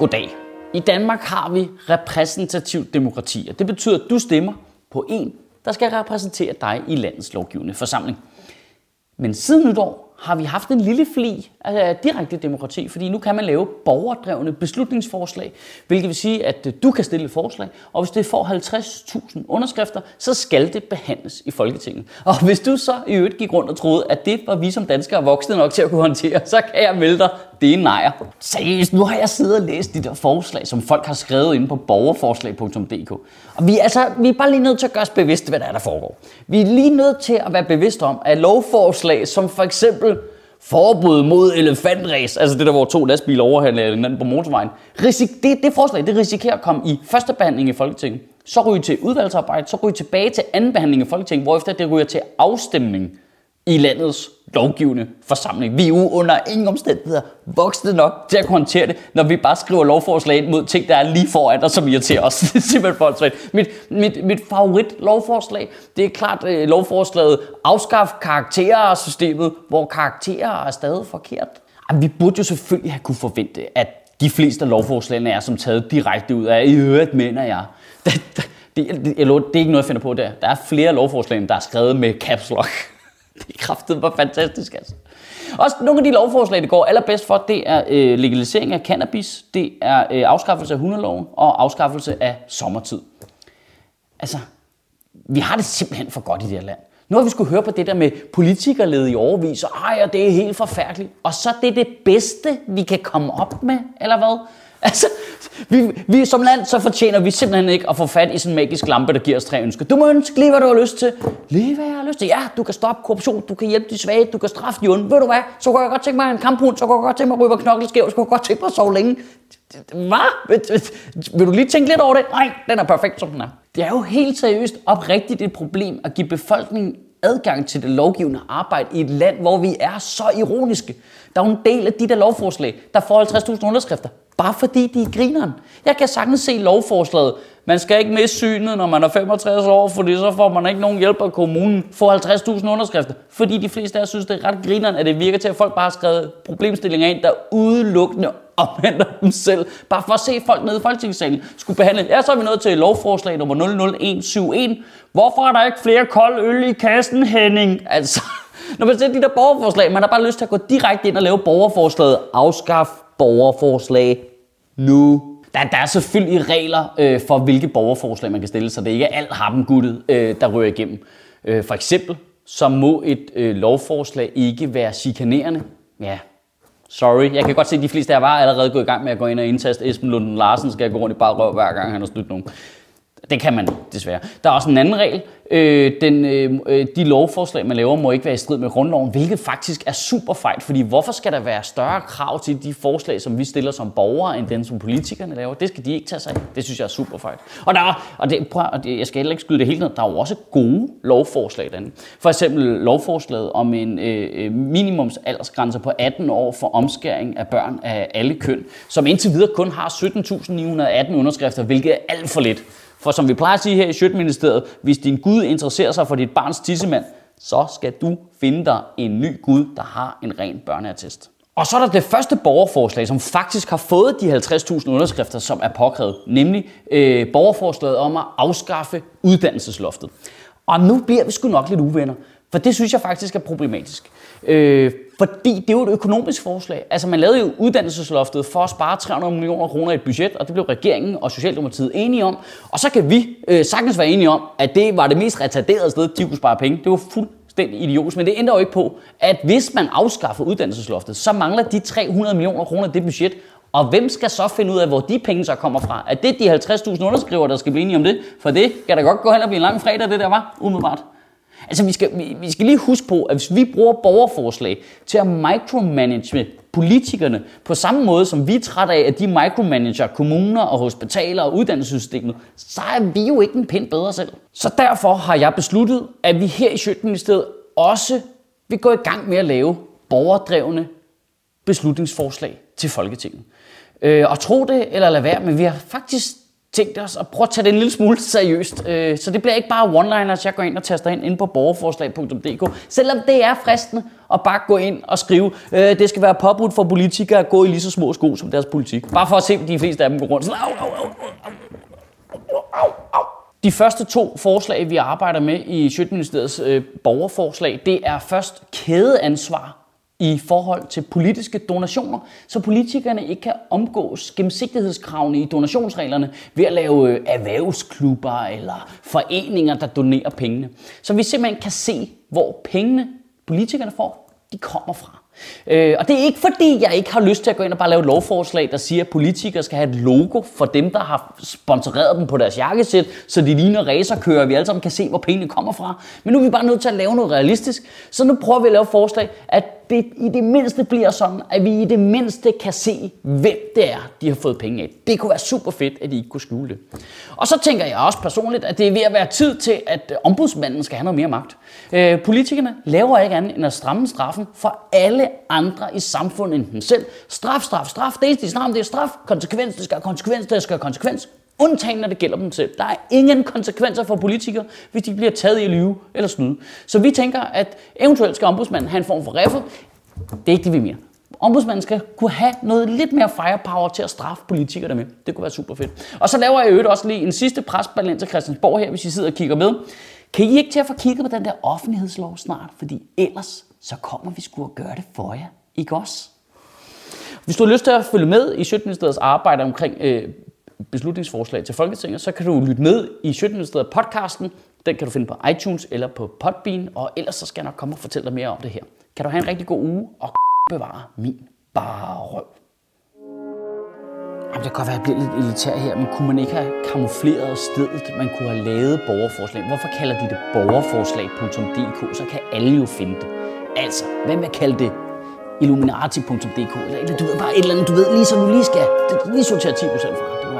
Goddag. I Danmark har vi repræsentativt demokrati, og det betyder, at du stemmer på en, der skal repræsentere dig i landets lovgivende forsamling. Men siden nytår har vi haft en lille fli af direkte demokrati, fordi nu kan man lave borgerdrevne beslutningsforslag, hvilket vil sige, at øh, du kan stille et forslag, og hvis det får 50.000 underskrifter, så skal det behandles i Folketinget. Og hvis du så i øvrigt gik rundt og troede, at det var vi som danskere voksne nok til at kunne håndtere, så kan jeg melde dig, det er nejer. Seriøst, nu har jeg siddet og læst de der forslag, som folk har skrevet inde på borgerforslag.dk. Og vi, altså, vi er bare lige nødt til at gøre os bevidste, hvad der er, der foregår. Vi er lige nødt til at være bevidste om, at lovforslag, som for eksempel forbud mod elefantræs, altså det der, hvor to lastbiler overhandler hinanden på motorvejen, Risik, det, det forslag, det risikerer at komme i første behandling i Folketinget, så ryger til udvalgsarbejde, så ryger tilbage til anden behandling i Folketinget, hvorefter det ryger til afstemning i landets lovgivende forsamling. Vi er jo under ingen omstændigheder voksne nok til at kunne håndtere det, når vi bare skriver lovforslag ind mod ting, der er lige foran os, som irriterer os. det er simpelthen for mit, mit, mit favorit lovforslag, det er klart uh, lovforslaget afskaf karakterer-systemet, hvor karakterer er stadig forkert. Jamen, vi burde jo selvfølgelig have kunne forvente, at de fleste af lovforslagene er som taget direkte ud af, i øvrigt mener jeg. Det, det, det, det, det er ikke noget, jeg finder på der. Der er flere lovforslag, der er skrevet med caps lock. Det kraftede var fantastisk, altså. Også nogle af de lovforslag, det går allerbedst for, det er øh, legalisering af cannabis, det er øh, afskaffelse af hundeloven og afskaffelse af sommertid. Altså, vi har det simpelthen for godt i det her land. Nu har vi skulle høre på det der med politikerled i overvis, og ej, og det er helt forfærdeligt. Og så det er det bedste, vi kan komme op med, eller hvad? Altså, vi, vi, som land, så fortjener vi simpelthen ikke at få fat i sådan en magisk lampe, der giver os tre ønsker. Du må ønske lige, hvad du har lyst til. Lige, hvad jeg har lyst til. Ja, du kan stoppe korruption, du kan hjælpe de svage, du kan straffe de onde. Ved du hvad? Så kunne jeg godt tænke mig en kamphund, så kunne jeg godt tænke mig at ryge knokkelskæv, så kunne jeg godt tænke mig at sove længe. Hvad? Vil du lige tænke lidt over det? Nej, den er perfekt, som den er. Det er jo helt seriøst oprigtigt et problem at give befolkningen adgang til det lovgivende arbejde i et land, hvor vi er så ironiske. Der er jo en del af de der lovforslag, der får 50.000 underskrifter bare fordi de er grineren. Jeg kan sagtens se lovforslaget. Man skal ikke miste synet, når man er 65 år, fordi så får man ikke nogen hjælp af kommunen. Få 50.000 underskrifter. Fordi de fleste af jer synes, det er ret grineren, at det virker til, at folk bare har skrevet problemstillinger ind, der udelukkende omhandler dem selv. Bare for at se folk nede i Folketingssalen skulle behandle. Ja, så er vi nået til lovforslag nummer 00171. Hvorfor er der ikke flere kold øl i kassen, Henning? Altså, når man ser de der borgerforslag, man har bare lyst til at gå direkte ind og lave borgerforslaget. Afskaf borgerforslag nu. Der, der er selvfølgelig regler øh, for, hvilke borgerforslag man kan stille, så det ikke er alt harpenguttet, øh, der rører igennem. Øh, for eksempel, så må et øh, lovforslag ikke være chikanerende. Ja, sorry. Jeg kan godt se, at de fleste af jer var allerede gået i gang med at gå ind og indtaste Esben Lunden Larsen, skal jeg gå rundt i bare røv hver gang han har snydt nogen. Det kan man desværre. Der er også en anden regel. Øh, den, øh, øh, de lovforslag, man laver, må ikke være i strid med grundloven, hvilket faktisk er super fejl, fordi hvorfor skal der være større krav til de forslag, som vi stiller som borgere, end den, som politikerne laver? Det skal de ikke tage sig af. Det synes jeg er super fejl. Og, der er, og, det, prøv, og det, jeg skal heller ikke skyde det hele ned, der er jo også gode lovforslag derinde. For eksempel lovforslaget om en øh, øh minimumsaldersgrænse på 18 år for omskæring af børn af alle køn, som indtil videre kun har 17.918 underskrifter, hvilket er alt for lidt. For som vi plejer at sige her i Sjøtministeriet, hvis din Gud interesserer sig for dit barns tissemand, så skal du finde dig en ny Gud, der har en ren børneattest. Og så er der det første borgerforslag, som faktisk har fået de 50.000 underskrifter, som er påkrævet, nemlig øh, borgerforslaget om at afskaffe uddannelsesloftet. Og nu bliver vi sgu nok lidt uvenner, for det synes jeg faktisk er problematisk. Øh, fordi det er jo et økonomisk forslag. Altså man lavede jo uddannelsesloftet for at spare 300 millioner kroner i et budget, og det blev regeringen og Socialdemokratiet enige om. Og så kan vi øh, sagtens være enige om, at det var det mest retarderede sted, de kunne spare penge. Det var fuldstændig idiotisk, men det ændrer jo ikke på, at hvis man afskaffer uddannelsesloftet, så mangler de 300 millioner kroner det budget, og hvem skal så finde ud af, hvor de penge så kommer fra? Er det de 50.000 underskrivere, der skal blive enige om det? For det kan da godt gå hen og blive en lang fredag, det der var, umiddelbart. Altså, vi skal, vi, vi skal lige huske på, at hvis vi bruger borgerforslag til at micromanage politikerne på samme måde, som vi er trætte af, at de micromanager kommuner og hospitaler og uddannelsessystemet, så er vi jo ikke en pind bedre selv. Så derfor har jeg besluttet, at vi her i Sjøtministeriet også vil gå i gang med at lave borgerdrevne beslutningsforslag til Folketinget. Øh, og tro det eller lad være, men vi har faktisk tænkt os at prøve at tage det en lille smule seriøst. Øh, så det bliver ikke bare one-liners, jeg går ind og taster ind, ind på borgerforslag.dk. Selvom det er fristende at bare gå ind og skrive, øh, det skal være påbudt for politikere at gå i lige så små sko som deres politik. Bare for at se, at de fleste af dem går rundt sådan, au, au, au, au, au, au. De første to forslag, vi arbejder med i Sjøtministeriets øh, borgerforslag, det er først kædeansvar i forhold til politiske donationer, så politikerne ikke kan omgås gennemsigtighedskravene i donationsreglerne ved at lave øh, erhvervsklubber eller foreninger, der donerer pengene. Så vi simpelthen kan se, hvor pengene politikerne får, de kommer fra. Øh, og det er ikke fordi, jeg ikke har lyst til at gå ind og bare lave et lovforslag, der siger, at politikere skal have et logo for dem, der har sponsoreret dem på deres jakkesæt, så de ligner racerkører, vi alle sammen kan se, hvor pengene kommer fra. Men nu er vi bare nødt til at lave noget realistisk, så nu prøver vi at lave et forslag, at det i det mindste bliver sådan, at vi i det mindste kan se, hvem det er, de har fået penge af. Det kunne være super fedt, at de ikke kunne skjule det. Og så tænker jeg også personligt, at det er ved at være tid til, at ombudsmanden skal have noget mere magt. Øh, politikerne laver ikke andet end at stramme straffen for alle andre i samfundet end dem selv. Straf, straf, straf. Det er islam, det er straf. Konsekvens, det skal have konsekvens, det skal have konsekvens. Undtagen, når det gælder dem selv. Der er ingen konsekvenser for politikere, hvis de bliver taget i at lyve eller snyde. Så vi tænker, at eventuelt skal ombudsmanden have en form for riffel. Det er ikke det, vi mener. Ombudsmanden skal kunne have noget lidt mere firepower til at straffe politikere med. Det kunne være super fedt. Og så laver jeg i øvrigt også lige en sidste presballon til Christiansborg her, hvis I sidder og kigger med. Kan I ikke til at få kigget på den der offentlighedslov snart? Fordi ellers så kommer vi sgu at gøre det for jer. Ikke også? Hvis du har lyst til at følge med i Sjøtministeriets arbejde omkring øh, beslutningsforslag til Folketinget, så kan du lytte med i Sjøtministeriet podcasten. Den kan du finde på iTunes eller på Podbean, og ellers så skal jeg nok komme og fortælle dig mere om det her. Kan du have en rigtig god uge, og bevare min bare røv. Jamen, det kan godt være, at jeg bliver lidt elitær her, men kunne man ikke have kamufleret stedet, man kunne have lavet borgerforslag? Hvorfor kalder de det borgerforslag.dk? Så kan alle jo finde det. Altså, hvad med at kalde det illuminati.dk? Eller, du ved, bare et eller andet, du ved, lige så du lige skal. Lige sortere 10% fra. Det var